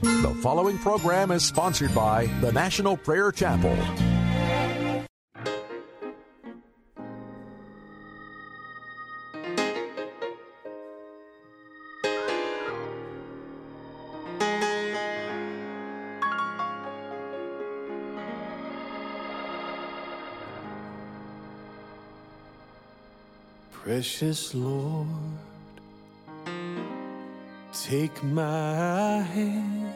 The following program is sponsored by the National Prayer Chapel. Precious Lord, take my hand,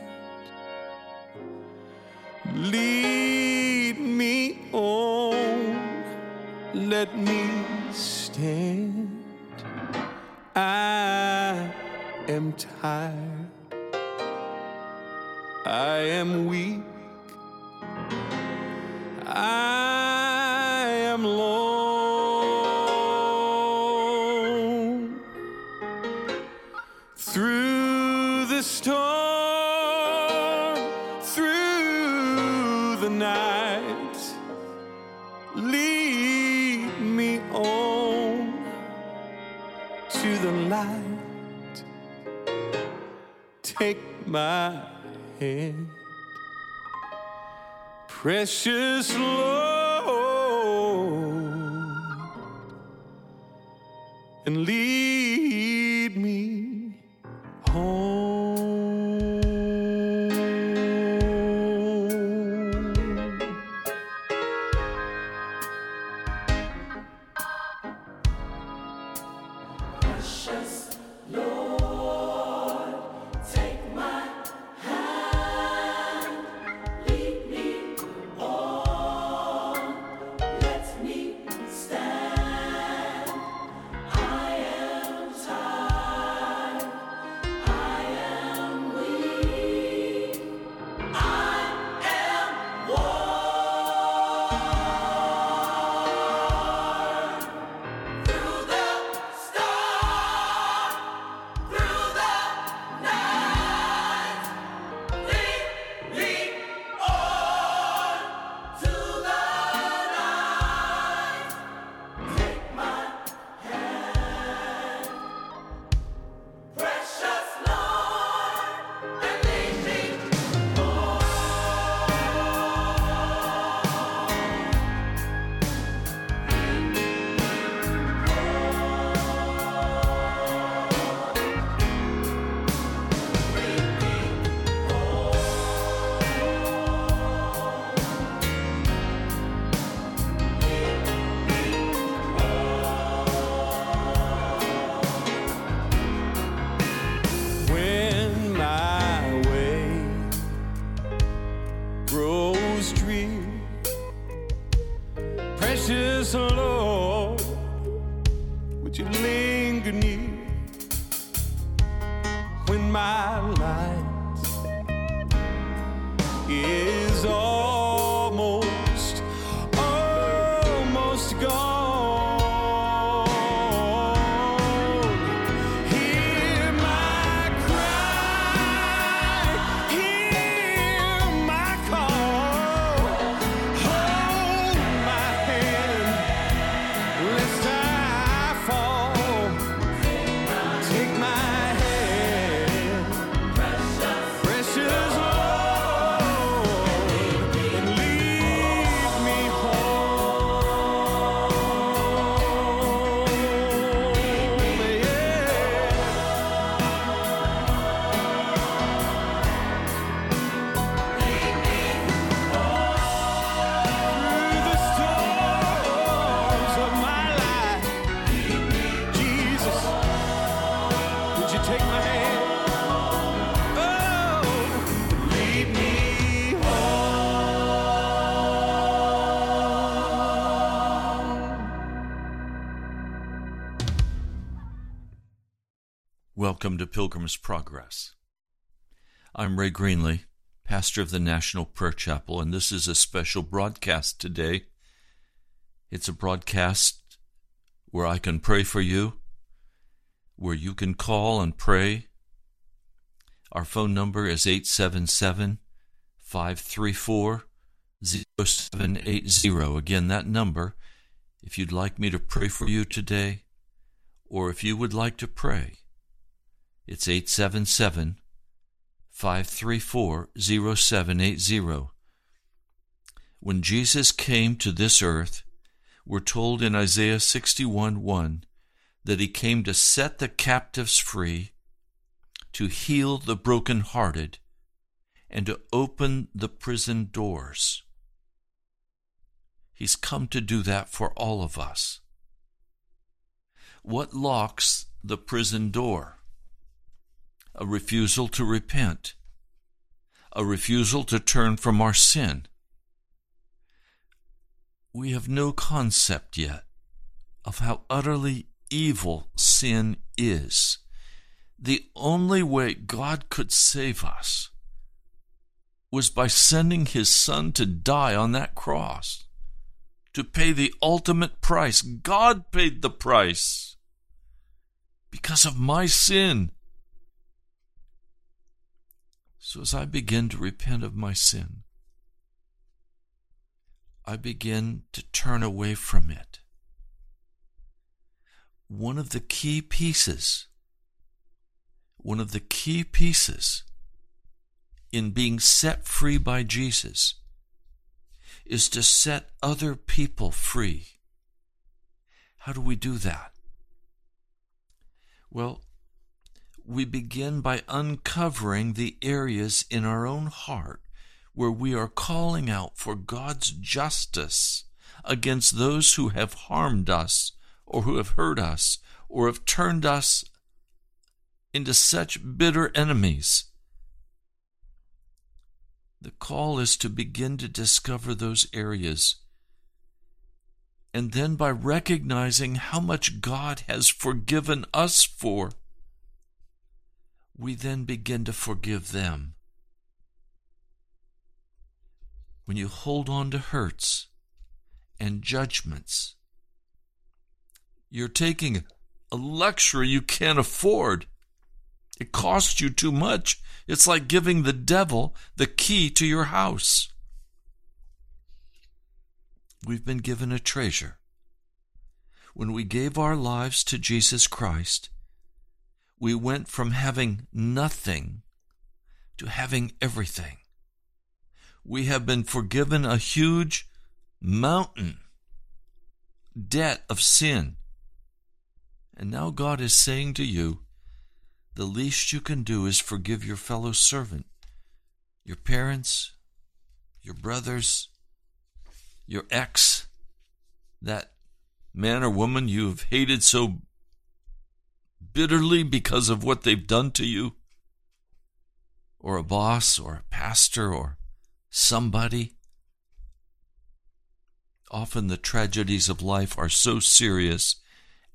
lead me on, let me stand. I am tired, I am weak, precious Lord, Welcome to Pilgrim's Progress. I'm Ray Greenley, pastor of the National Prayer Chapel, and this is a special broadcast today. It's a broadcast where I can pray for you, where you can call and pray. Our phone number is 877 534 0780. Again, that number, if you'd like me to pray for you today, or if you would like to pray, it's 877 534 0780. When Jesus came to this earth, we're told in Isaiah 61 1 that he came to set the captives free, to heal the brokenhearted, and to open the prison doors. He's come to do that for all of us. What locks the prison door? A refusal to repent, a refusal to turn from our sin. We have no concept yet of how utterly evil sin is. The only way God could save us was by sending his son to die on that cross, to pay the ultimate price. God paid the price because of my sin. So as I begin to repent of my sin, I begin to turn away from it. One of the key pieces, one of the key pieces in being set free by Jesus is to set other people free. How do we do that? Well, we begin by uncovering the areas in our own heart where we are calling out for God's justice against those who have harmed us or who have hurt us or have turned us into such bitter enemies. The call is to begin to discover those areas. And then by recognizing how much God has forgiven us for, we then begin to forgive them. When you hold on to hurts and judgments, you're taking a luxury you can't afford. It costs you too much. It's like giving the devil the key to your house. We've been given a treasure. When we gave our lives to Jesus Christ, we went from having nothing to having everything. We have been forgiven a huge mountain debt of sin. And now God is saying to you, the least you can do is forgive your fellow servant, your parents, your brothers, your ex, that man or woman you have hated so bitterly because of what they've done to you, or a boss, or a pastor, or somebody. Often the tragedies of life are so serious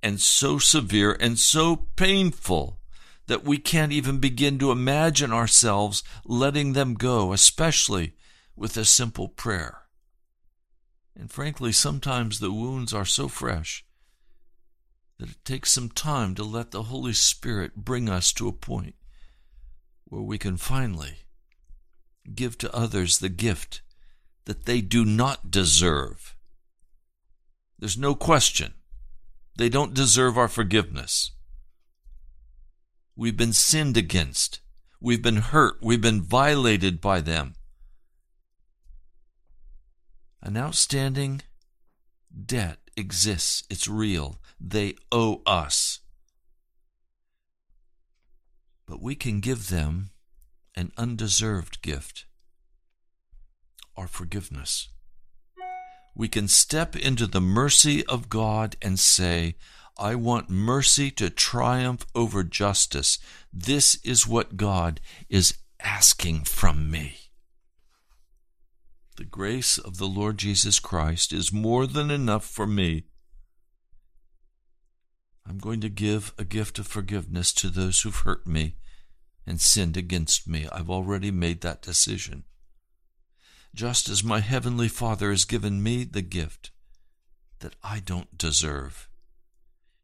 and so severe and so painful that we can't even begin to imagine ourselves letting them go, especially with a simple prayer. And frankly, sometimes the wounds are so fresh that it takes some time to let the Holy Spirit bring us to a point where we can finally give to others the gift that they do not deserve. There's no question. They don't deserve our forgiveness. We've been sinned against. We've been hurt. We've been violated by them. An outstanding debt exists. It's real. They owe us. But we can give them an undeserved gift our forgiveness. We can step into the mercy of God and say, I want mercy to triumph over justice. This is what God is asking from me. The grace of the Lord Jesus Christ is more than enough for me. I'm going to give a gift of forgiveness to those who've hurt me and sinned against me. I've already made that decision. Just as my Heavenly Father has given me the gift that I don't deserve.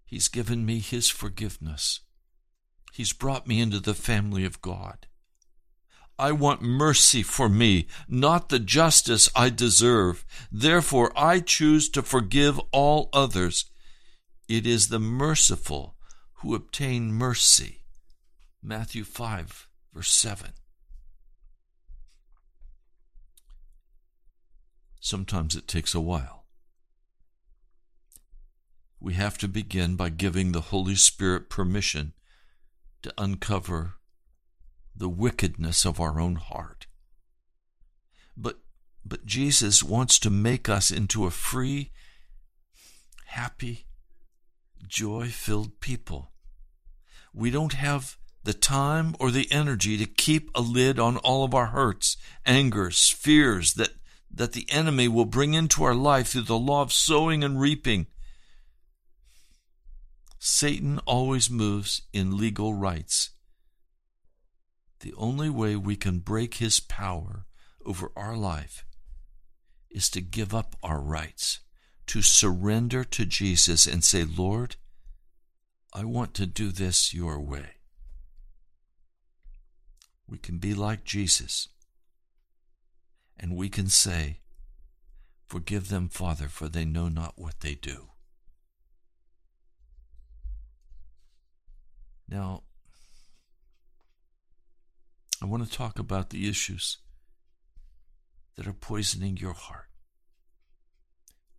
He's given me His forgiveness. He's brought me into the family of God. I want mercy for me, not the justice I deserve. Therefore, I choose to forgive all others. It is the merciful who obtain mercy. Matthew 5, verse 7. Sometimes it takes a while. We have to begin by giving the Holy Spirit permission to uncover the wickedness of our own heart. But, but Jesus wants to make us into a free, happy, joy-filled people. We don't have the time or the energy to keep a lid on all of our hurts, angers, fears that, that the enemy will bring into our life through the law of sowing and reaping. Satan always moves in legal rights. The only way we can break his power over our life is to give up our rights, to surrender to Jesus and say, Lord, I want to do this your way. We can be like Jesus, and we can say, Forgive them, Father, for they know not what they do. Now, I want to talk about the issues that are poisoning your heart.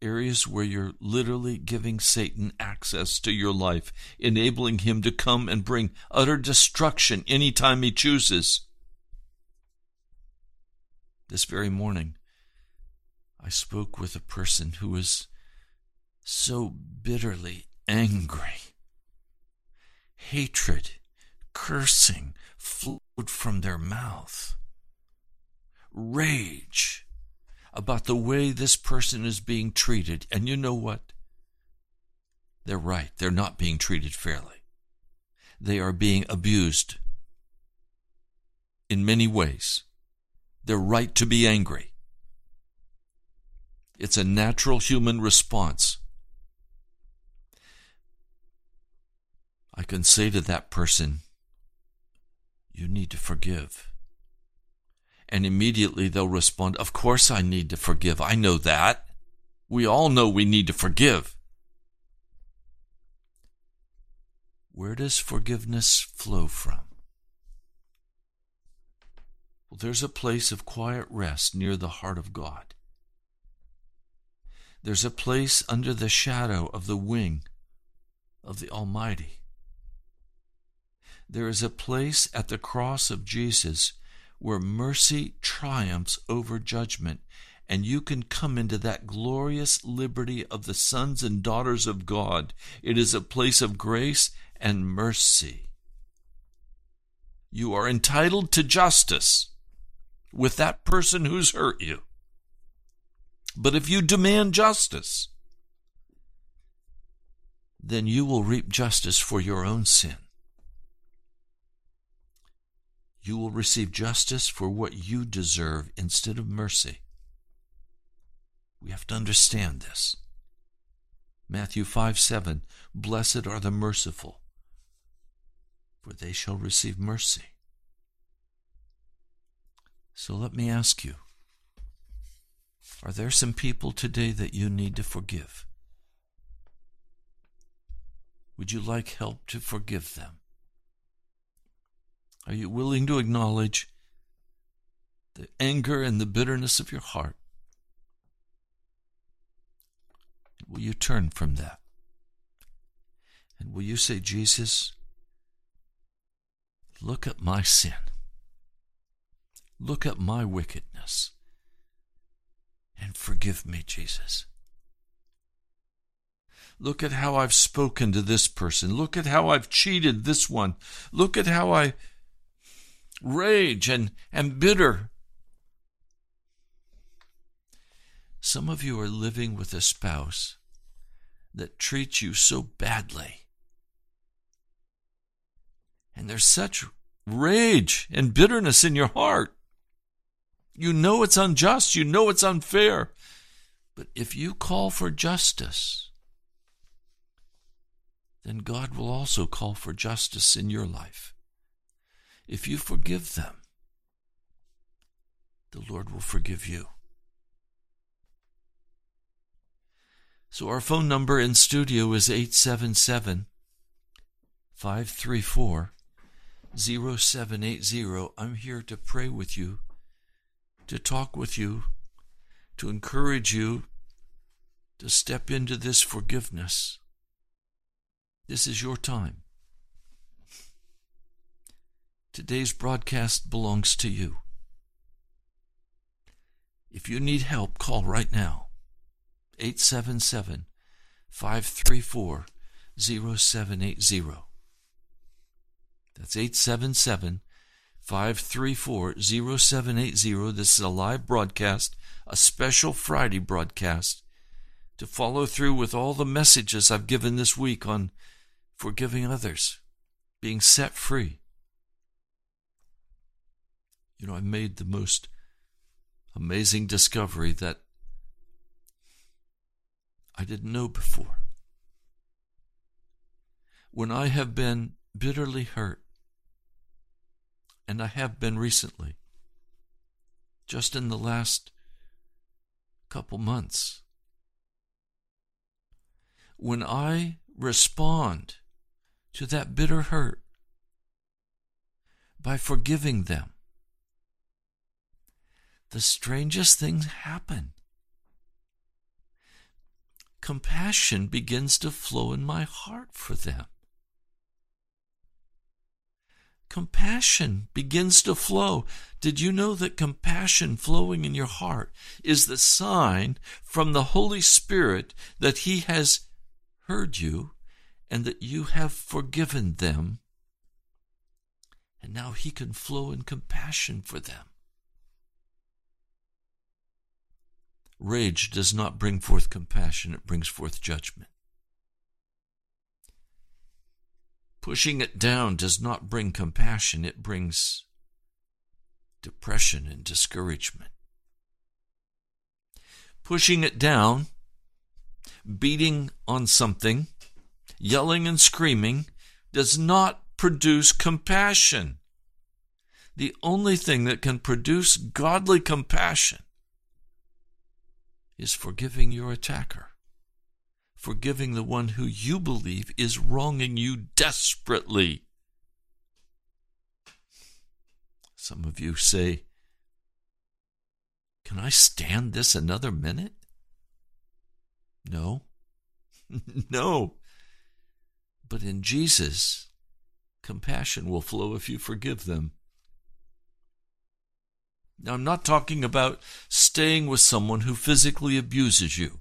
Areas where you're literally giving Satan access to your life, enabling him to come and bring utter destruction anytime he chooses. This very morning, I spoke with a person who was so bitterly angry. Hatred, cursing flowed from their mouth rage about the way this person is being treated. And you know what? They're right. They're not being treated fairly. They are being abused in many ways. They're right to be angry. It's a natural human response. I can say to that person, You need to forgive. And immediately they'll respond, Of course I need to forgive. I know that. We all know we need to forgive. Where does forgiveness flow from? Well, there's a place of quiet rest near the heart of God. There's a place under the shadow of the wing of the Almighty. There is a place at the cross of Jesus where mercy triumphs over judgment, and you can come into that glorious liberty of the sons and daughters of God. It is a place of grace and mercy. You are entitled to justice with that person who's hurt you. But if you demand justice, then you will reap justice for your own sin you will receive justice for what you deserve instead of mercy. We have to understand this. Matthew 5 7 Blessed are the merciful, for they shall receive mercy. So let me ask you Are there some people today that you need to forgive? Would you like help to forgive them? Are you willing to acknowledge the anger and the bitterness of your heart? Will you turn from that? And will you say, Jesus, look at my sin. Look at my wickedness. And forgive me, Jesus. Look at how I've spoken to this person. Look at how I've cheated this one. Look at how I rage and, and bitter. Some of you are living with a spouse that treats you so badly. And there's such rage and bitterness in your heart. You know it's unjust, you know it's unfair. But if you call for justice, then God will also call for justice in your life if you forgive them, the Lord will forgive you. So our phone number in studio is 877 534 0780. I'm here to pray with you, to talk with you, to encourage you to step into this forgiveness. This is your time. Today's broadcast belongs to you. If you need help, call right now 877 534 0780. That's 877 534 0780. This is a live broadcast, a special Friday broadcast to follow through with all the messages I've given this week on forgiving others, being set free. You know, I made the most amazing discovery that I didn't know before. When I have been bitterly hurt, and I have been recently, just in the last couple months, when I respond to that bitter hurt by forgiving them, the strangest things happen. Compassion begins to flow in my heart for them. Compassion begins to flow. Did you know that compassion flowing in your heart is the sign from the Holy Spirit that He has heard you and that you have forgiven them? And now He can flow in compassion for them. Rage does not bring forth compassion, it brings forth judgment. Pushing it down does not bring compassion, it brings depression and discouragement. Pushing it down, beating on something, yelling and screaming, does not produce compassion. The only thing that can produce godly compassion is forgiving your attacker, forgiving the one who you believe is wronging you desperately. Some of you say, Can I stand this another minute? No. no. But in Jesus, compassion will flow if you forgive them. Now, I'm not talking about staying with someone who physically abuses you,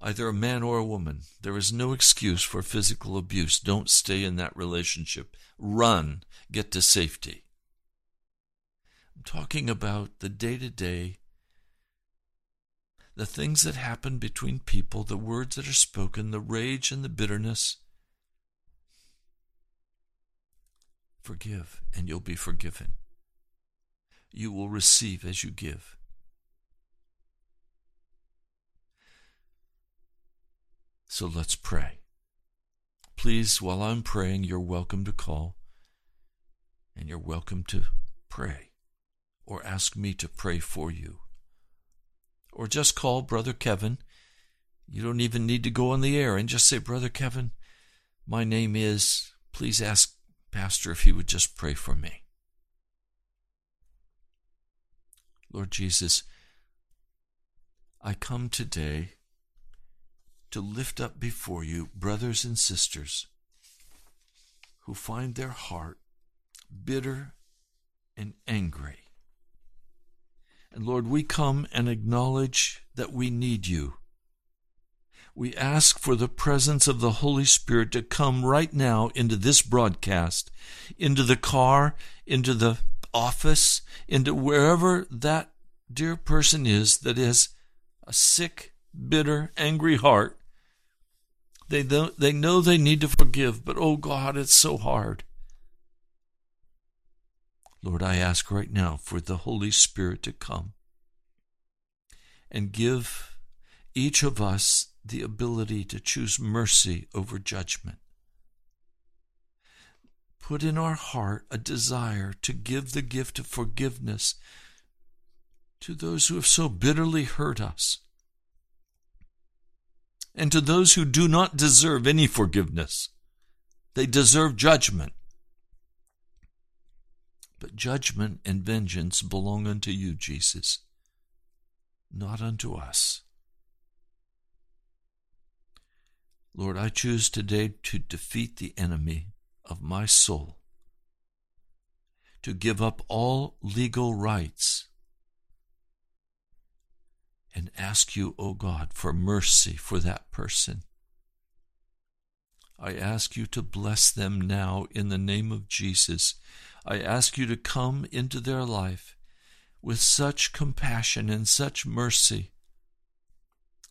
either a man or a woman. There is no excuse for physical abuse. Don't stay in that relationship. Run, get to safety. I'm talking about the day to day, the things that happen between people, the words that are spoken, the rage and the bitterness. Forgive, and you'll be forgiven you will receive as you give. So let's pray. Please, while I'm praying, you're welcome to call and you're welcome to pray or ask me to pray for you. Or just call Brother Kevin. You don't even need to go on the air and just say, Brother Kevin, my name is. Please ask Pastor if he would just pray for me. Lord Jesus, I come today to lift up before you brothers and sisters who find their heart bitter and angry. And Lord, we come and acknowledge that we need you. We ask for the presence of the Holy Spirit to come right now into this broadcast, into the car, into the office, into wherever that dear person is that has a sick, bitter, angry heart. They, they know they need to forgive, but oh God, it's so hard. Lord, I ask right now for the Holy Spirit to come and give each of us the ability to choose mercy over judgment put in our heart a desire to give the gift of forgiveness to those who have so bitterly hurt us, and to those who do not deserve any forgiveness. They deserve judgment. But judgment and vengeance belong unto you, Jesus. not unto us. Lord, I choose today to defeat the enemy of my soul, to give up all legal rights, and ask you, O oh God, for mercy for that person. I ask you to bless them now in the name of Jesus. I ask you to come into their life with such compassion and such mercy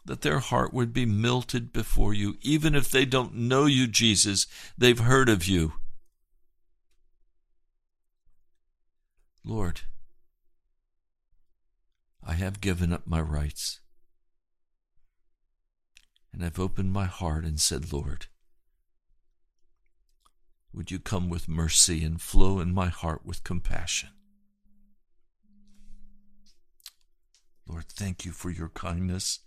that their heart would be melted before you, even if they don't know you, Jesus, they've heard of you. Lord, I have given up my rights. And I've opened my heart and said, Lord, would you come with mercy and flow in my heart with compassion? Lord, thank you for your kindness.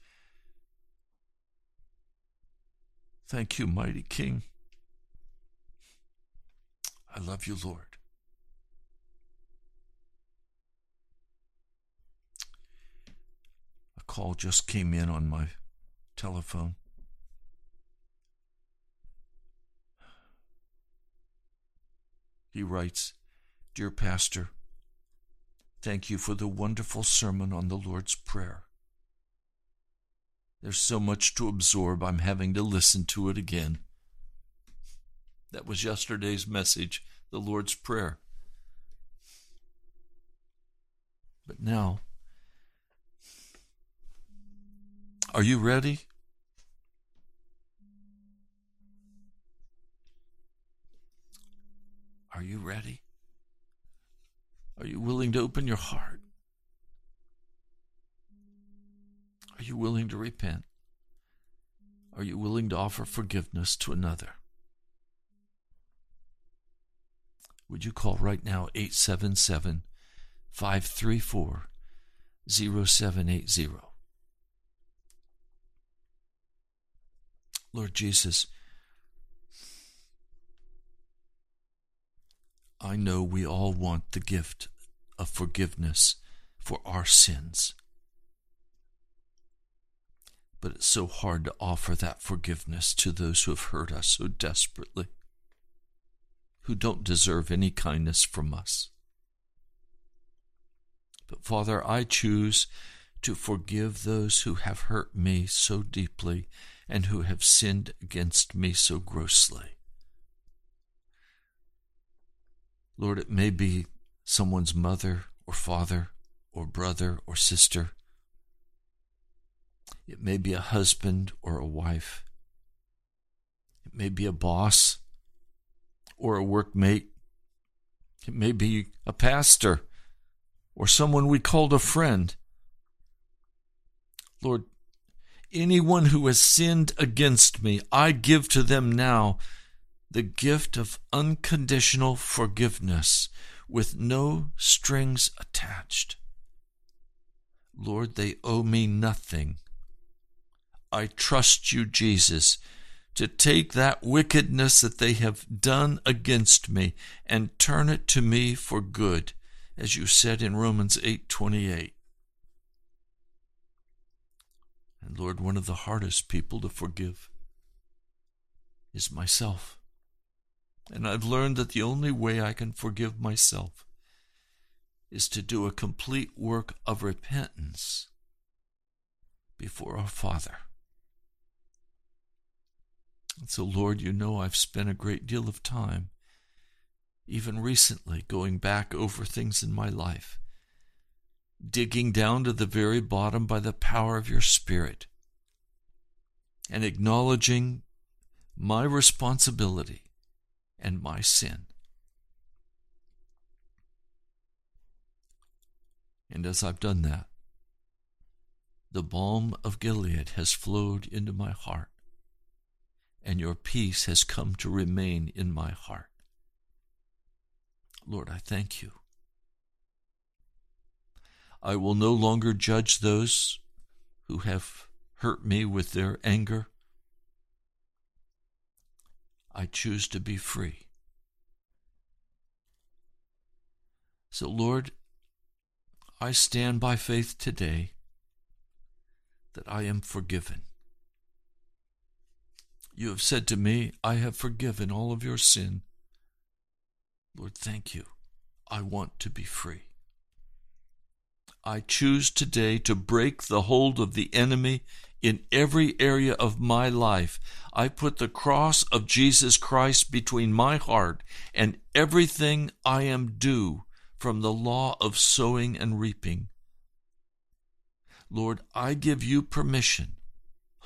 Thank you, mighty King. I love you, Lord. A call just came in on my telephone. He writes, Dear Pastor, thank you for the wonderful sermon on the Lord's Prayer. There's so much to absorb, I'm having to listen to it again. That was yesterday's message, the Lord's Prayer. But now, are you ready? Are you ready? Are you willing to open your heart? Are you willing to repent? Are you willing to offer forgiveness to another? Would you call right now 877 534 0780? Lord Jesus, I know we all want the gift of forgiveness for our sins but it's so hard to offer that forgiveness to those who have hurt us so desperately, who don't deserve any kindness from us. But Father, I choose to forgive those who have hurt me so deeply and who have sinned against me so grossly. Lord, it may be someone's mother or father or brother or sister it may be a husband or a wife. It may be a boss or a workmate. It may be a pastor or someone we called a friend. Lord, anyone who has sinned against me, I give to them now the gift of unconditional forgiveness with no strings attached. Lord, they owe me nothing. I trust you, Jesus, to take that wickedness that they have done against me and turn it to me for good, as you said in Romans 8:28. And Lord, one of the hardest people to forgive is myself. And I've learned that the only way I can forgive myself is to do a complete work of repentance before our Father. So, Lord, you know I've spent a great deal of time, even recently, going back over things in my life, digging down to the very bottom by the power of your Spirit, and acknowledging my responsibility and my sin. And as I've done that, the balm of Gilead has flowed into my heart and your peace has come to remain in my heart. Lord, I thank you. I will no longer judge those who have hurt me with their anger. I choose to be free. So, Lord, I stand by faith today that I am forgiven. You have said to me, I have forgiven all of your sin. Lord, thank you. I want to be free. I choose today to break the hold of the enemy in every area of my life. I put the cross of Jesus Christ between my heart and everything I am due from the law of sowing and reaping. Lord, I give you permission.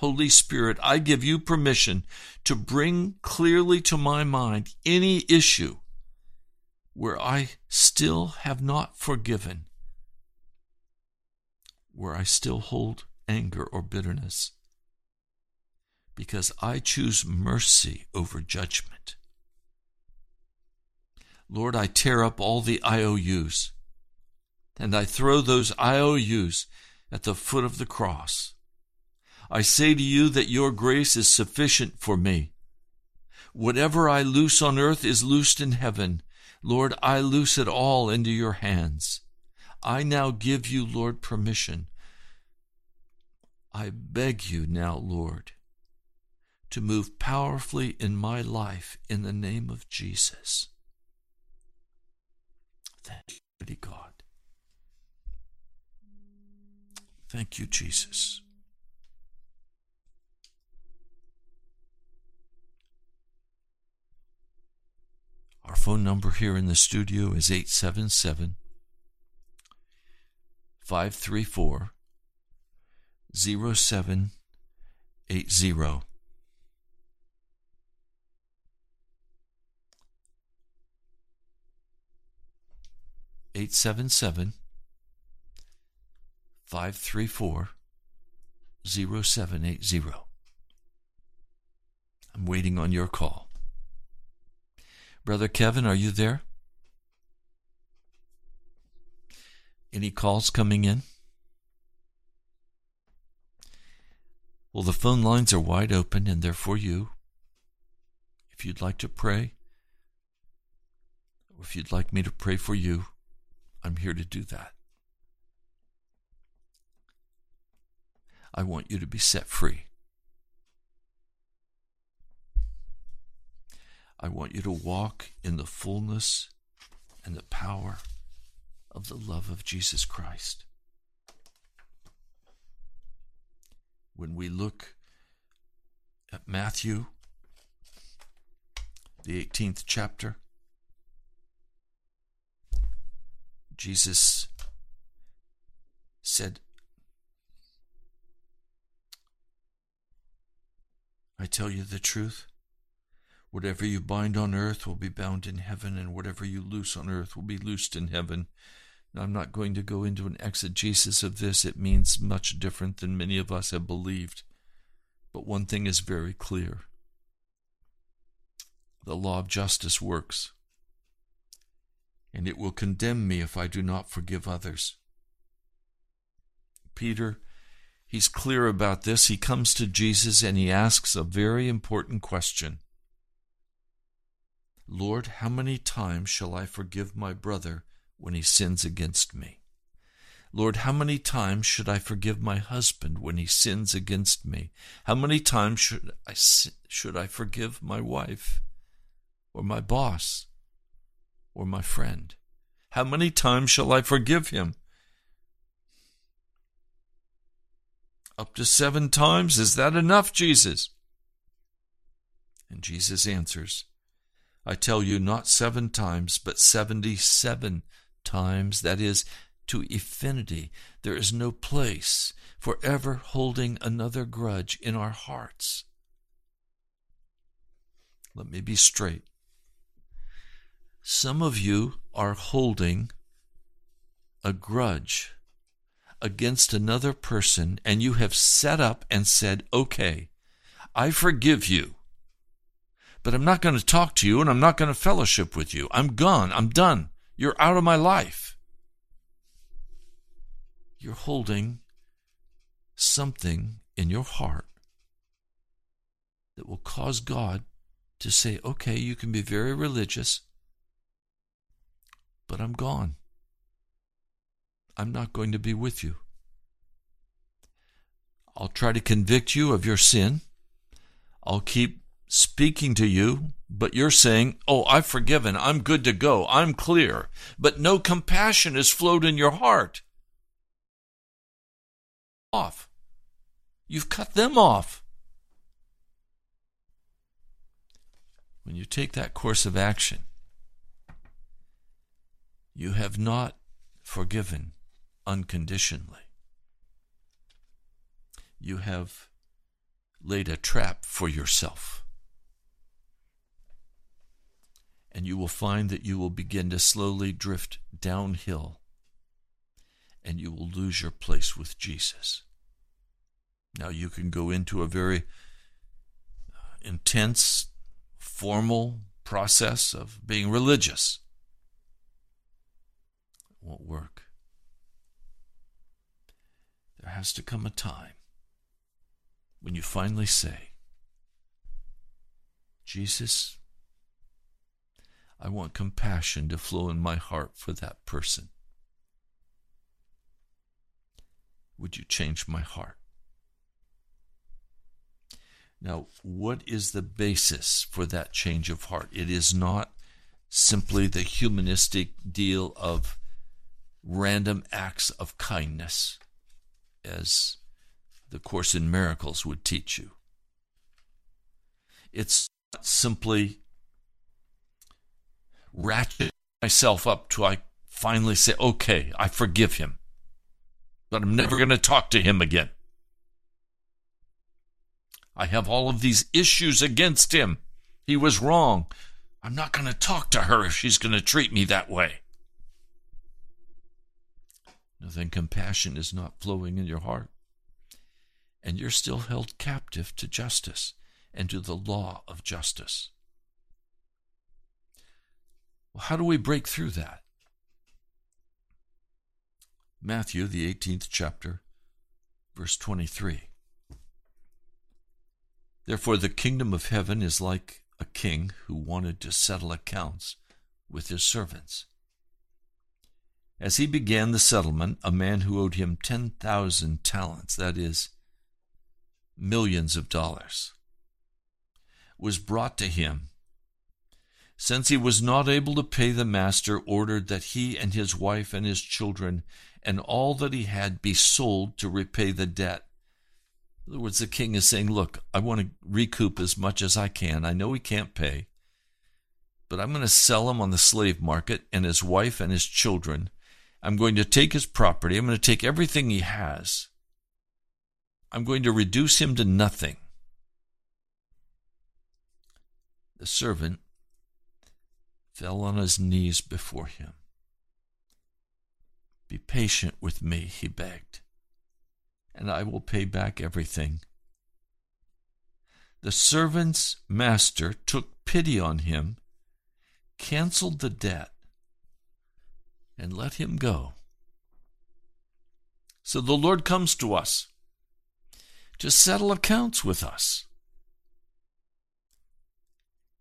Holy Spirit, I give you permission to bring clearly to my mind any issue where I still have not forgiven, where I still hold anger or bitterness, because I choose mercy over judgment. Lord, I tear up all the IOUs and I throw those IOUs at the foot of the cross. I say to you that your grace is sufficient for me. Whatever I loose on earth is loosed in heaven. Lord, I loose it all into your hands. I now give you, Lord, permission. I beg you now, Lord, to move powerfully in my life in the name of Jesus. Thank you, God. Thank you, Jesus. Our phone number here in the studio is 877 534 0780. Eight seven seven five three four zero seven eight zero. I'm waiting on your call. Brother Kevin, are you there? Any calls coming in? Well, the phone lines are wide open and they're for you. If you'd like to pray, or if you'd like me to pray for you, I'm here to do that. I want you to be set free. I want you to walk in the fullness and the power of the love of Jesus Christ. When we look at Matthew, the 18th chapter, Jesus said, I tell you the truth. Whatever you bind on earth will be bound in heaven, and whatever you loose on earth will be loosed in heaven. Now, I'm not going to go into an exegesis of this. It means much different than many of us have believed. But one thing is very clear the law of justice works, and it will condemn me if I do not forgive others. Peter He's clear about this. He comes to Jesus and he asks a very important question Lord, how many times shall I forgive my brother when he sins against me? Lord, how many times should I forgive my husband when he sins against me? How many times should I, should I forgive my wife or my boss or my friend? How many times shall I forgive him? Up to seven times? Is that enough, Jesus? And Jesus answers, I tell you, not seven times, but seventy seven times. That is, to infinity. There is no place for ever holding another grudge in our hearts. Let me be straight. Some of you are holding a grudge against another person and you have set up and said, okay, I forgive you, but I'm not going to talk to you and I'm not going to fellowship with you. I'm gone. I'm done. You're out of my life. You're holding something in your heart that will cause God to say, okay, you can be very religious, but I'm gone. I'm not going to be with you. I'll try to convict you of your sin. I'll keep speaking to you, but you're saying, Oh, I've forgiven. I'm good to go. I'm clear. But no compassion has flowed in your heart. Off. You've cut them off. When you take that course of action, you have not forgiven unconditionally. You have laid a trap for yourself. And you will find that you will begin to slowly drift downhill and you will lose your place with Jesus. Now, you can go into a very uh, intense, formal process of being religious. It won't work. There has to come a time when you finally say, Jesus, I want compassion to flow in my heart for that person. Would you change my heart? Now, what is the basis for that change of heart? It is not simply the humanistic deal of random acts of kindness, as the Course in Miracles would teach you. It's not simply ratchet myself up to I finally say, okay, I forgive him, but I'm never going to talk to him again. I have all of these issues against him. He was wrong. I'm not going to talk to her if she's going to treat me that way. No, then compassion is not flowing in your heart. And you're still held captive to justice and to the law of justice. Well, how do we break through that? Matthew, the 18th chapter, verse 23. Therefore, the kingdom of heaven is like a king who wanted to settle accounts with his servants. As he began the settlement, a man who owed him 10,000 talents, that is, millions of dollars, was brought to him. Since he was not able to pay, the master ordered that he and his wife and his children and all that he had be sold to repay the debt. In other words, the king is saying, Look, I want to recoup as much as I can. I know he can't pay, but I'm going to sell him on the slave market and his wife and his children. I'm going to take his property. I'm going to take everything he has. I'm going to reduce him to nothing. The servant fell on his knees before him. Be patient with me, he begged and I will pay back everything. The servant's master took pity on him, canceled the debt, and let him go. So the Lord comes to us to settle accounts with us.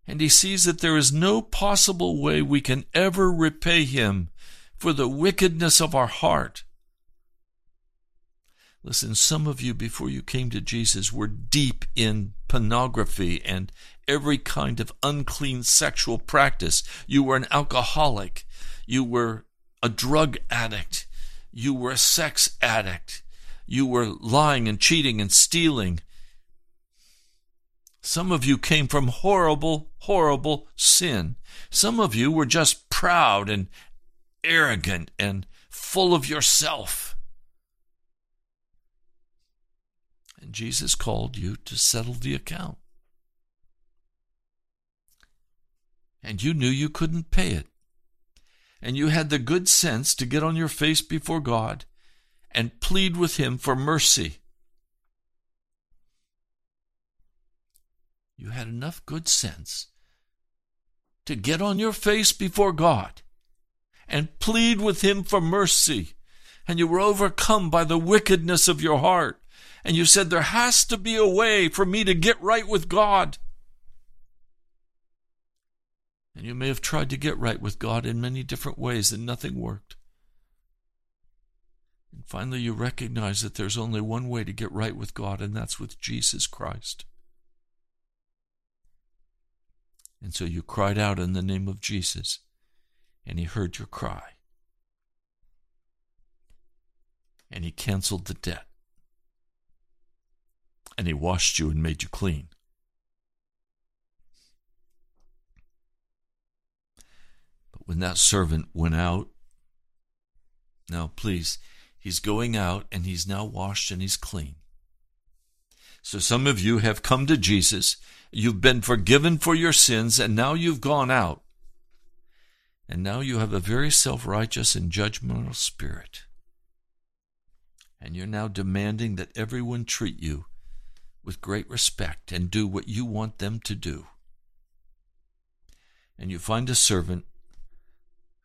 And he sees that there is no possible way we can ever repay him for the wickedness of our heart Listen, some of you, before you came to Jesus, were deep in pornography and every kind of unclean sexual practice. You were an alcoholic. You were a drug addict. You were a sex addict. You were lying and cheating and stealing. Some of you came from horrible, horrible sin. Some of you were just proud and arrogant and full of yourself. And Jesus called you to settle the account. And you knew you couldn't pay it. And you had the good sense to get on your face before God and plead with Him for mercy. You had enough good sense to get on your face before God and plead with Him for mercy. And you were overcome by the wickedness of your heart and you said, There has to be a way for me to get right with God. And you may have tried to get right with God in many different ways, and nothing worked. And finally, you recognize that there's only one way to get right with God, and that's with Jesus Christ. And so you cried out in the name of Jesus, and He heard your cry. And He canceled the debt. And He washed you and made you clean. But when that servant went out, now please, he's going out and he's now washed and he's clean. So some of you have come to Jesus, you've been forgiven for your sins, and now you've gone out. And now you have a very self righteous and judgmental spirit. And you're now demanding that everyone treat you with great respect and do what you want them to do. And you find a servant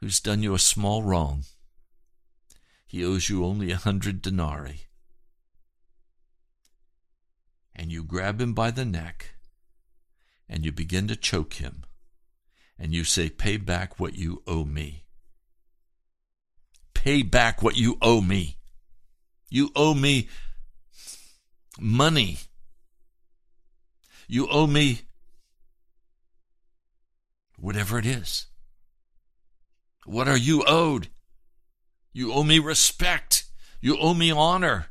who's done you a small wrong. He owes you only a hundred denarii and you grab him by the neck and you begin to choke him and you say, Pay back what you owe me. Pay back what you owe me. You owe me money. You owe me whatever it is. What are you owed? You owe me respect. You owe me honor.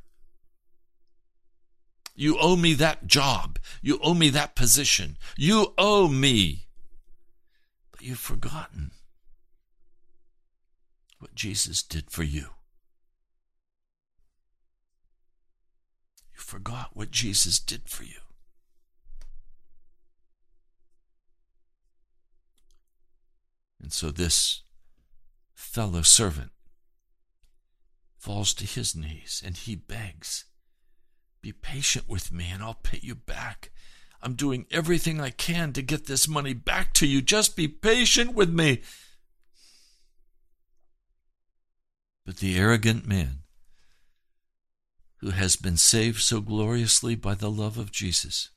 You owe me that job. You owe me that position. You owe me. But you've forgotten what Jesus did for you. You forgot what Jesus did for you. And so this fellow servant falls to his knees and he begs be patient with me and I'll pay you back. I'm doing everything I can to get this money back to you. Just be patient with me. But the arrogant man, who has been saved so gloriously by the love of Jesus,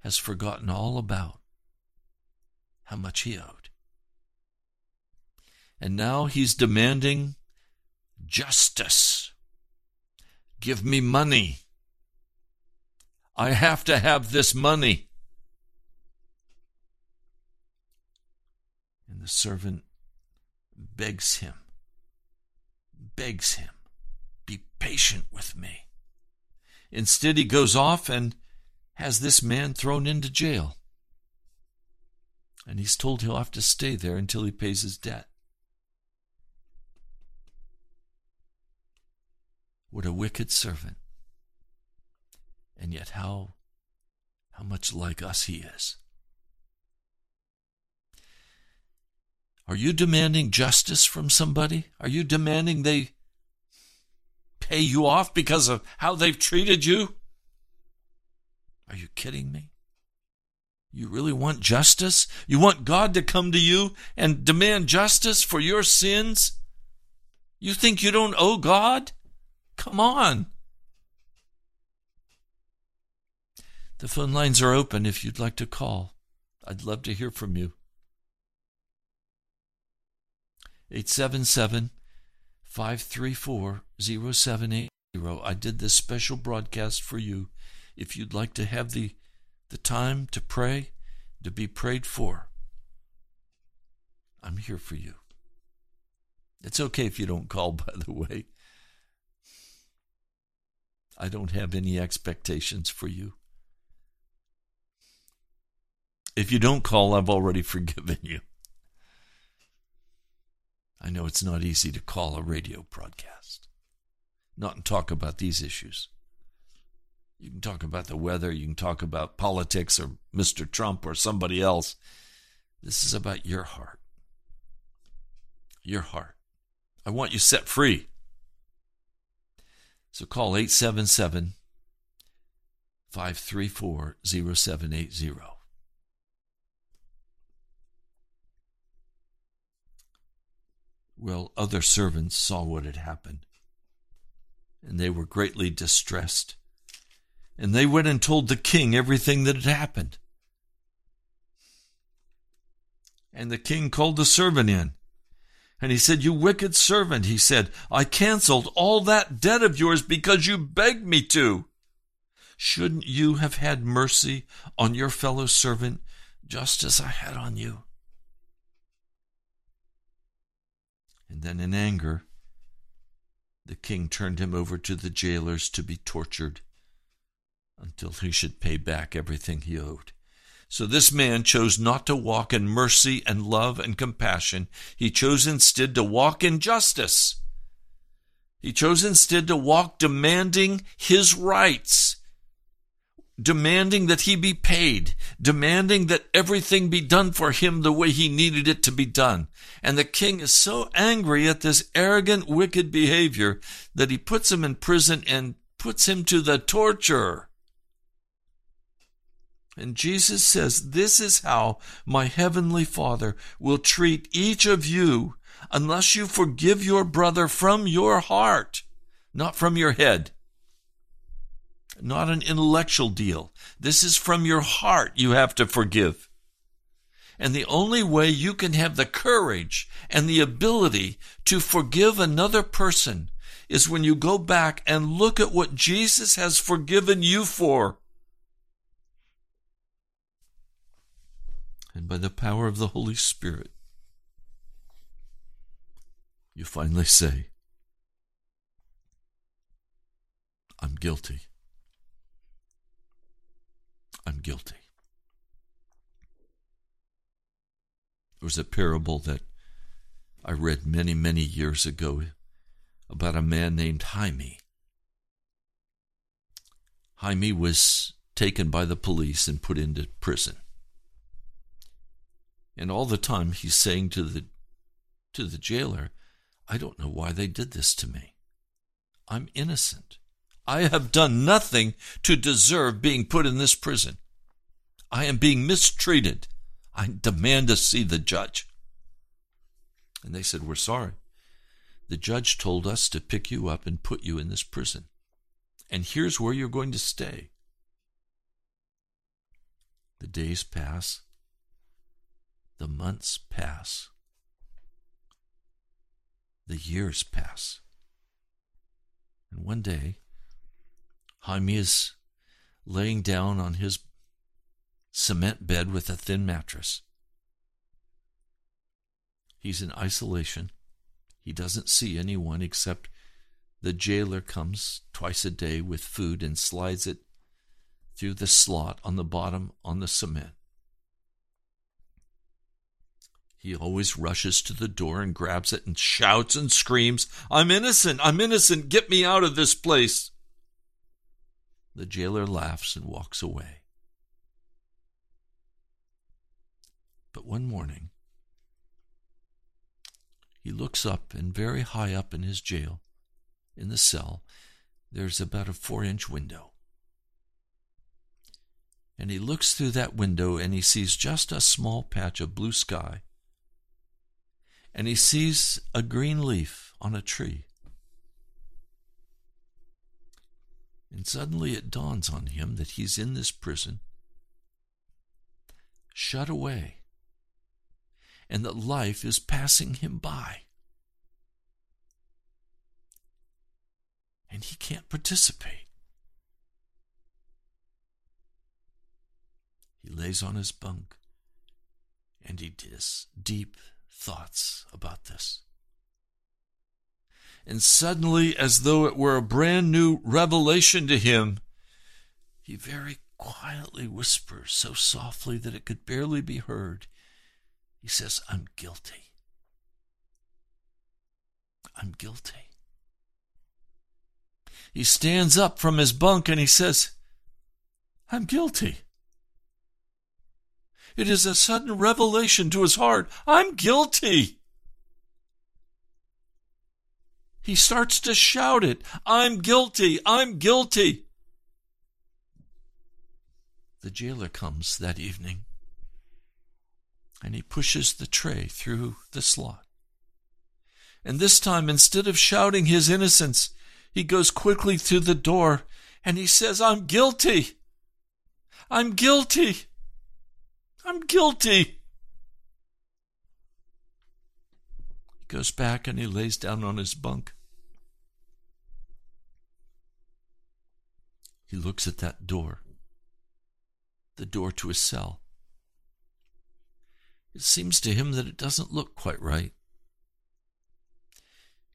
has forgotten all about how much he owed. And now he's demanding justice. Give me money. I have to have this money. And the servant begs him, begs him, be patient with me. Instead, he goes off and has this man thrown into jail. And he's told he'll have to stay there until he pays his debt. What a wicked servant. And yet how how much like us he is. Are you demanding justice from somebody? Are you demanding they pay you off because of how they've treated you? Are you kidding me? You really want justice? You want God to come to you and demand justice for your sins? You think you don't owe God? Come on. The phone lines are open if you'd like to call. I'd love to hear from you. 877 534 0780. I did this special broadcast for you. If you'd like to have the, the time to pray, to be prayed for, I'm here for you. It's okay if you don't call, by the way. I don't have any expectations for you. If you don't call, I've already forgiven you. I know it's not easy to call a radio broadcast, not and talk about these issues. You can talk about the weather, you can talk about politics or Mr. Trump or somebody else. This is about your heart. Your heart. I want you set free. So call 877 534 0780. Well, other servants saw what had happened, and they were greatly distressed. And they went and told the king everything that had happened. And the king called the servant in And he said, You wicked servant, he said, I canceled all that debt of yours because you begged me to. Shouldn't you have had mercy on your fellow servant just as I had on you? And then in anger, the king turned him over to the jailers to be tortured until he should pay back everything he owed. So this man chose not to walk in mercy and love and compassion. He chose instead to walk in justice. He chose instead to walk demanding his rights, demanding that he be paid, demanding that everything be done for him the way he needed it to be done. And the king is so angry at this arrogant, wicked behavior that he puts him in prison and puts him to the torture. And Jesus says, This is how my heavenly Father will treat each of you unless you forgive your brother from your heart, not from your head. Not an intellectual deal. This is from your heart you have to forgive. And the only way you can have the courage and the ability to forgive another person is when you go back and look at what Jesus has forgiven you for. And by the power of the Holy Spirit, you finally say, I'm guilty. I'm guilty. There was a parable that I read many, many years ago about a man named Jaime. Jaime was taken by the police and put into prison. And all the time he's saying to the to the jailer, I don't know why they did this to me. I'm innocent. I have done nothing to deserve being put in this prison. I am being mistreated. I demand to see the judge. And they said, We're sorry. The judge told us to pick you up and put you in this prison. And here's where you're going to stay. The days pass. The months pass. The years pass. And one day, Jaime is laying down on his cement bed with a thin mattress. He's in isolation. He doesn't see anyone except the jailer comes twice a day with food and slides it through the slot on the bottom on the cement. He always rushes to the door and grabs it and shouts and screams, I'm innocent! I'm innocent! Get me out of this place! The jailer laughs and walks away. But one morning, he looks up, and very high up in his jail, in the cell, there's about a four inch window. And he looks through that window and he sees just a small patch of blue sky and he sees a green leaf on a tree. And suddenly it dawns on him that he's in this prison, shut away, and that life is passing him by. And he can't participate. He lays on his bunk and he does deep thoughts about this. And suddenly, as though it were a brand new revelation to him, he very quietly whispers, so softly that it could barely be heard. He says, I'm guilty. I'm guilty. He stands up from his bunk and he says, I'm guilty. It is a sudden revelation to his heart. I'm guilty. He starts to shout it. I'm guilty. I'm guilty. The jailer comes that evening and he pushes the tray through the slot. And this time, instead of shouting his innocence, he goes quickly through the door and he says, I'm guilty. I'm guilty. I'm guilty. He goes back and he lays down on his bunk. He looks at that door, the door to his cell. It seems to him that it doesn't look quite right.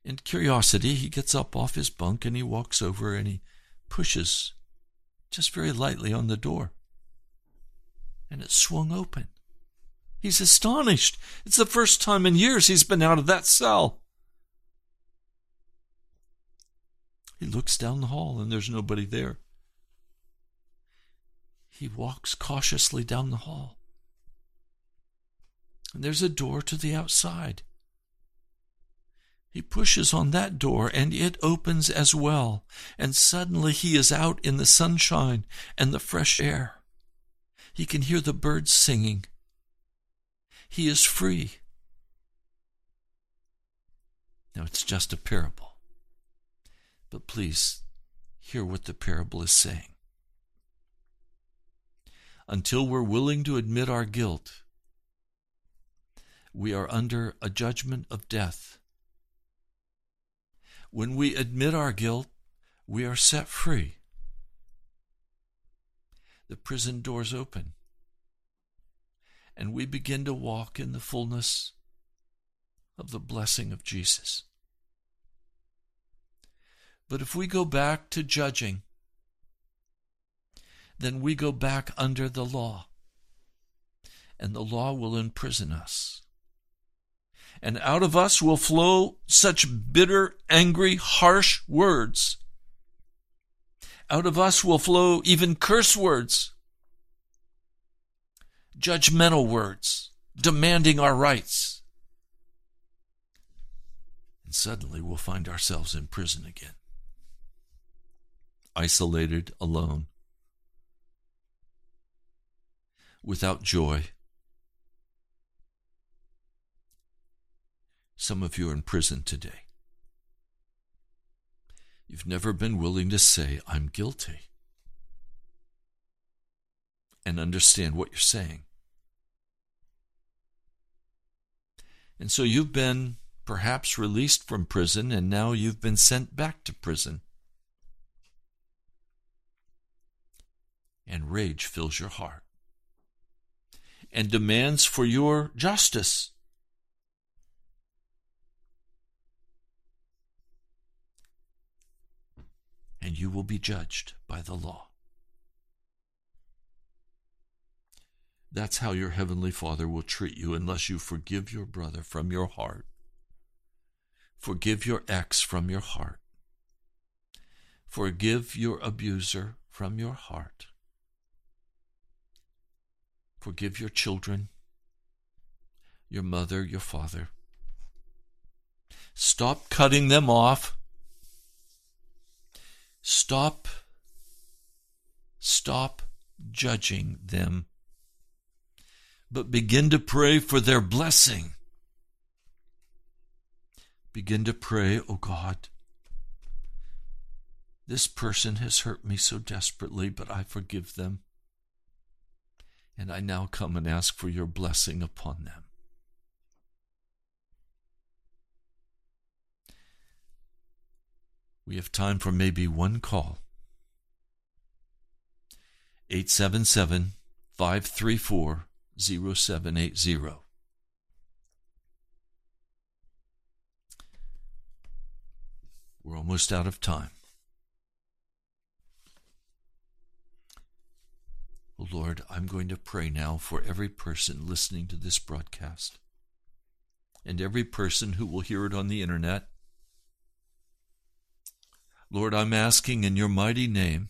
In curiosity, he gets up off his bunk and he walks over and he pushes just very lightly on the door. And it swung open. He's astonished. It's the first time in years he's been out of that cell. He looks down the hall and there's nobody there. He walks cautiously down the hall. And there's a door to the outside. He pushes on that door and it opens as well, and suddenly he is out in the sunshine and the fresh air. He can hear the birds singing. He is free. Now it's just a parable. But please hear what the parable is saying. Until we're willing to admit our guilt, we are under a judgment of death. When we admit our guilt, we are set free. The prison doors open, and we begin to walk in the fullness of the blessing of Jesus. But if we go back to judging, then we go back under the law, and the law will imprison us and out of us will flow such bitter, angry, harsh words. Out of us will flow even curse words, judgmental words, demanding our rights. And suddenly we'll find ourselves in prison again, isolated, alone, without joy Some of you are in prison today. You've never been willing to say, I'm guilty, and understand what you're saying. And so you've been perhaps released from prison, and now you've been sent back to prison. And rage fills your heart and demands for your justice. And you will be judged by the law. That's how your heavenly Father will treat you unless you forgive your brother from your heart. Forgive your ex from your heart. Forgive your abuser from your heart. Forgive your children, your mother, your father. Stop cutting them off Stop, stop judging them, but begin to pray for their blessing. Begin to pray, oh God, this person has hurt me so desperately, but I forgive them. And I now come and ask for your blessing upon them. We have time for maybe one call. 877 534 0780. We're almost out of time. Oh Lord, I'm going to pray now for every person listening to this broadcast and every person who will hear it on the internet Lord, I'm asking in your mighty name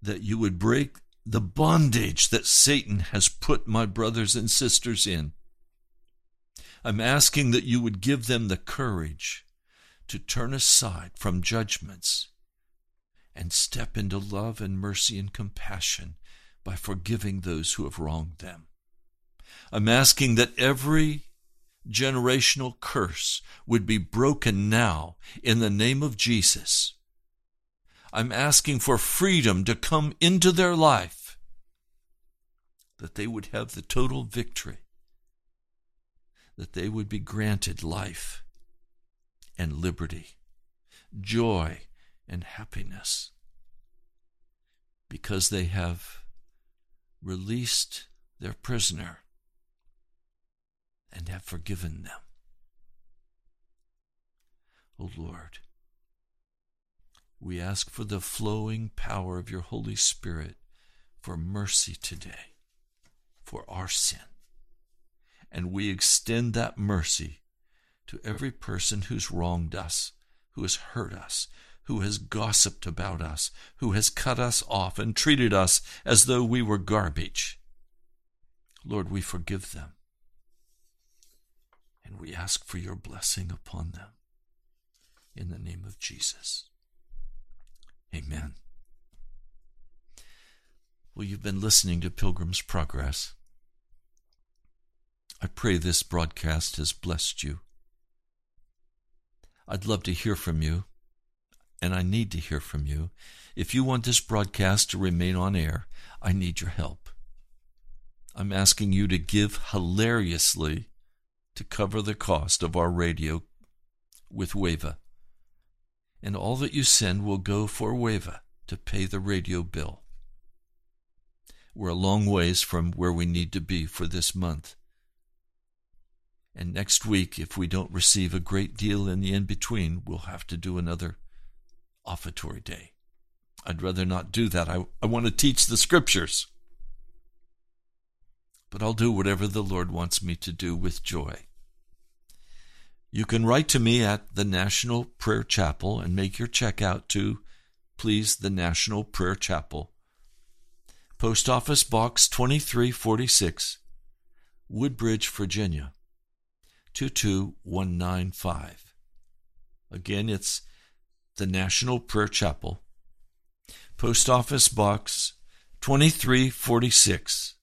that you would break the bondage that Satan has put my brothers and sisters in. I'm asking that you would give them the courage to turn aside from judgments and step into love and mercy and compassion by forgiving those who have wronged them. I'm asking that every generational curse would be broken now in the name of Jesus. I'm asking for freedom to come into their life, that they would have the total victory that they would be granted life and liberty, joy and happiness, because they have released their prisoner and have forgiven them. O Lord, we ask for the flowing power of your Holy Spirit for mercy today for our sin. And we extend that mercy to every person who's wronged us, who has hurt us, who has gossiped about us, who has cut us off and treated us as though we were garbage. Lord, we forgive them. And we ask for your blessing upon them. In the name of Jesus. Amen. Well, you've been listening to Pilgrim's Progress. I pray this broadcast has blessed you. I'd love to hear from you, and I need to hear from you. If you want this broadcast to remain on air, I need your help. I'm asking you to give hilariously to cover the cost of our radio with Wava and all that you send will go for Wava to pay the radio bill. We're a long ways from where we need to be for this month. And next week, if we don't receive a great deal in the in between, we'll have to do another offertory day. I'd rather not do that. I, I want to teach the scriptures. But I'll do whatever the Lord wants me to do with joy. You can write to me at the National Prayer Chapel and make your check out to, please, the National Prayer Chapel. Post Office Box 2346, Woodbridge, Virginia 22195. Again, it's the National Prayer Chapel. Post Office Box 2346,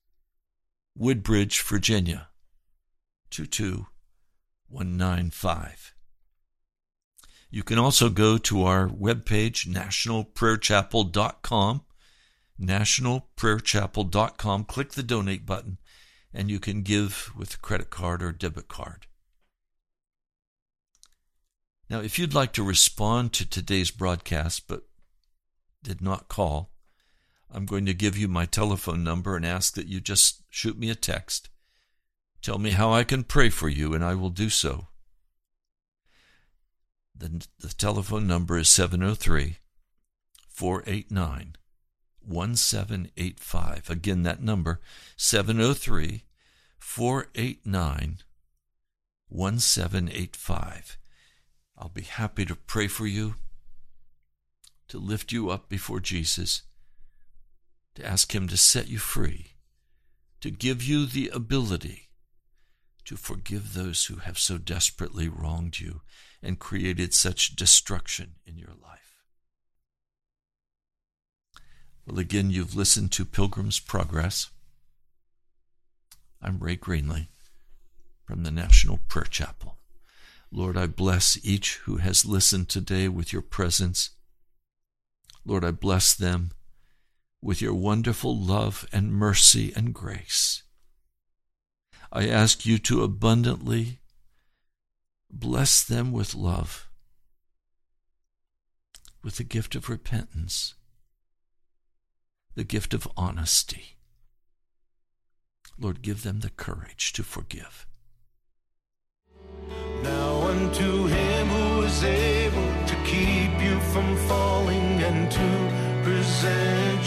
Woodbridge, Virginia 22195. You can also go to our webpage, nationalprayerchapel.com, nationalprayerchapel.com, click the donate button, and you can give with a credit card or debit card. Now, if you'd like to respond to today's broadcast but did not call, I'm going to give you my telephone number and ask that you just shoot me a text Tell me how I can pray for you, and I will do so. The, the telephone number is 703 489 1785. Again, that number 703 489 1785. I'll be happy to pray for you, to lift you up before Jesus, to ask Him to set you free, to give you the ability to forgive those who have so desperately wronged you and created such destruction in your life. Well, again, you've listened to Pilgrim's Progress. I'm Ray Greenley from the National Prayer Chapel. Lord, I bless each who has listened today with your presence. Lord, I bless them with your wonderful love and mercy and grace. I ask you to abundantly bless them with love, with the gift of repentance, the gift of honesty. Lord, give them the courage to forgive. Now unto him who is able to keep you from falling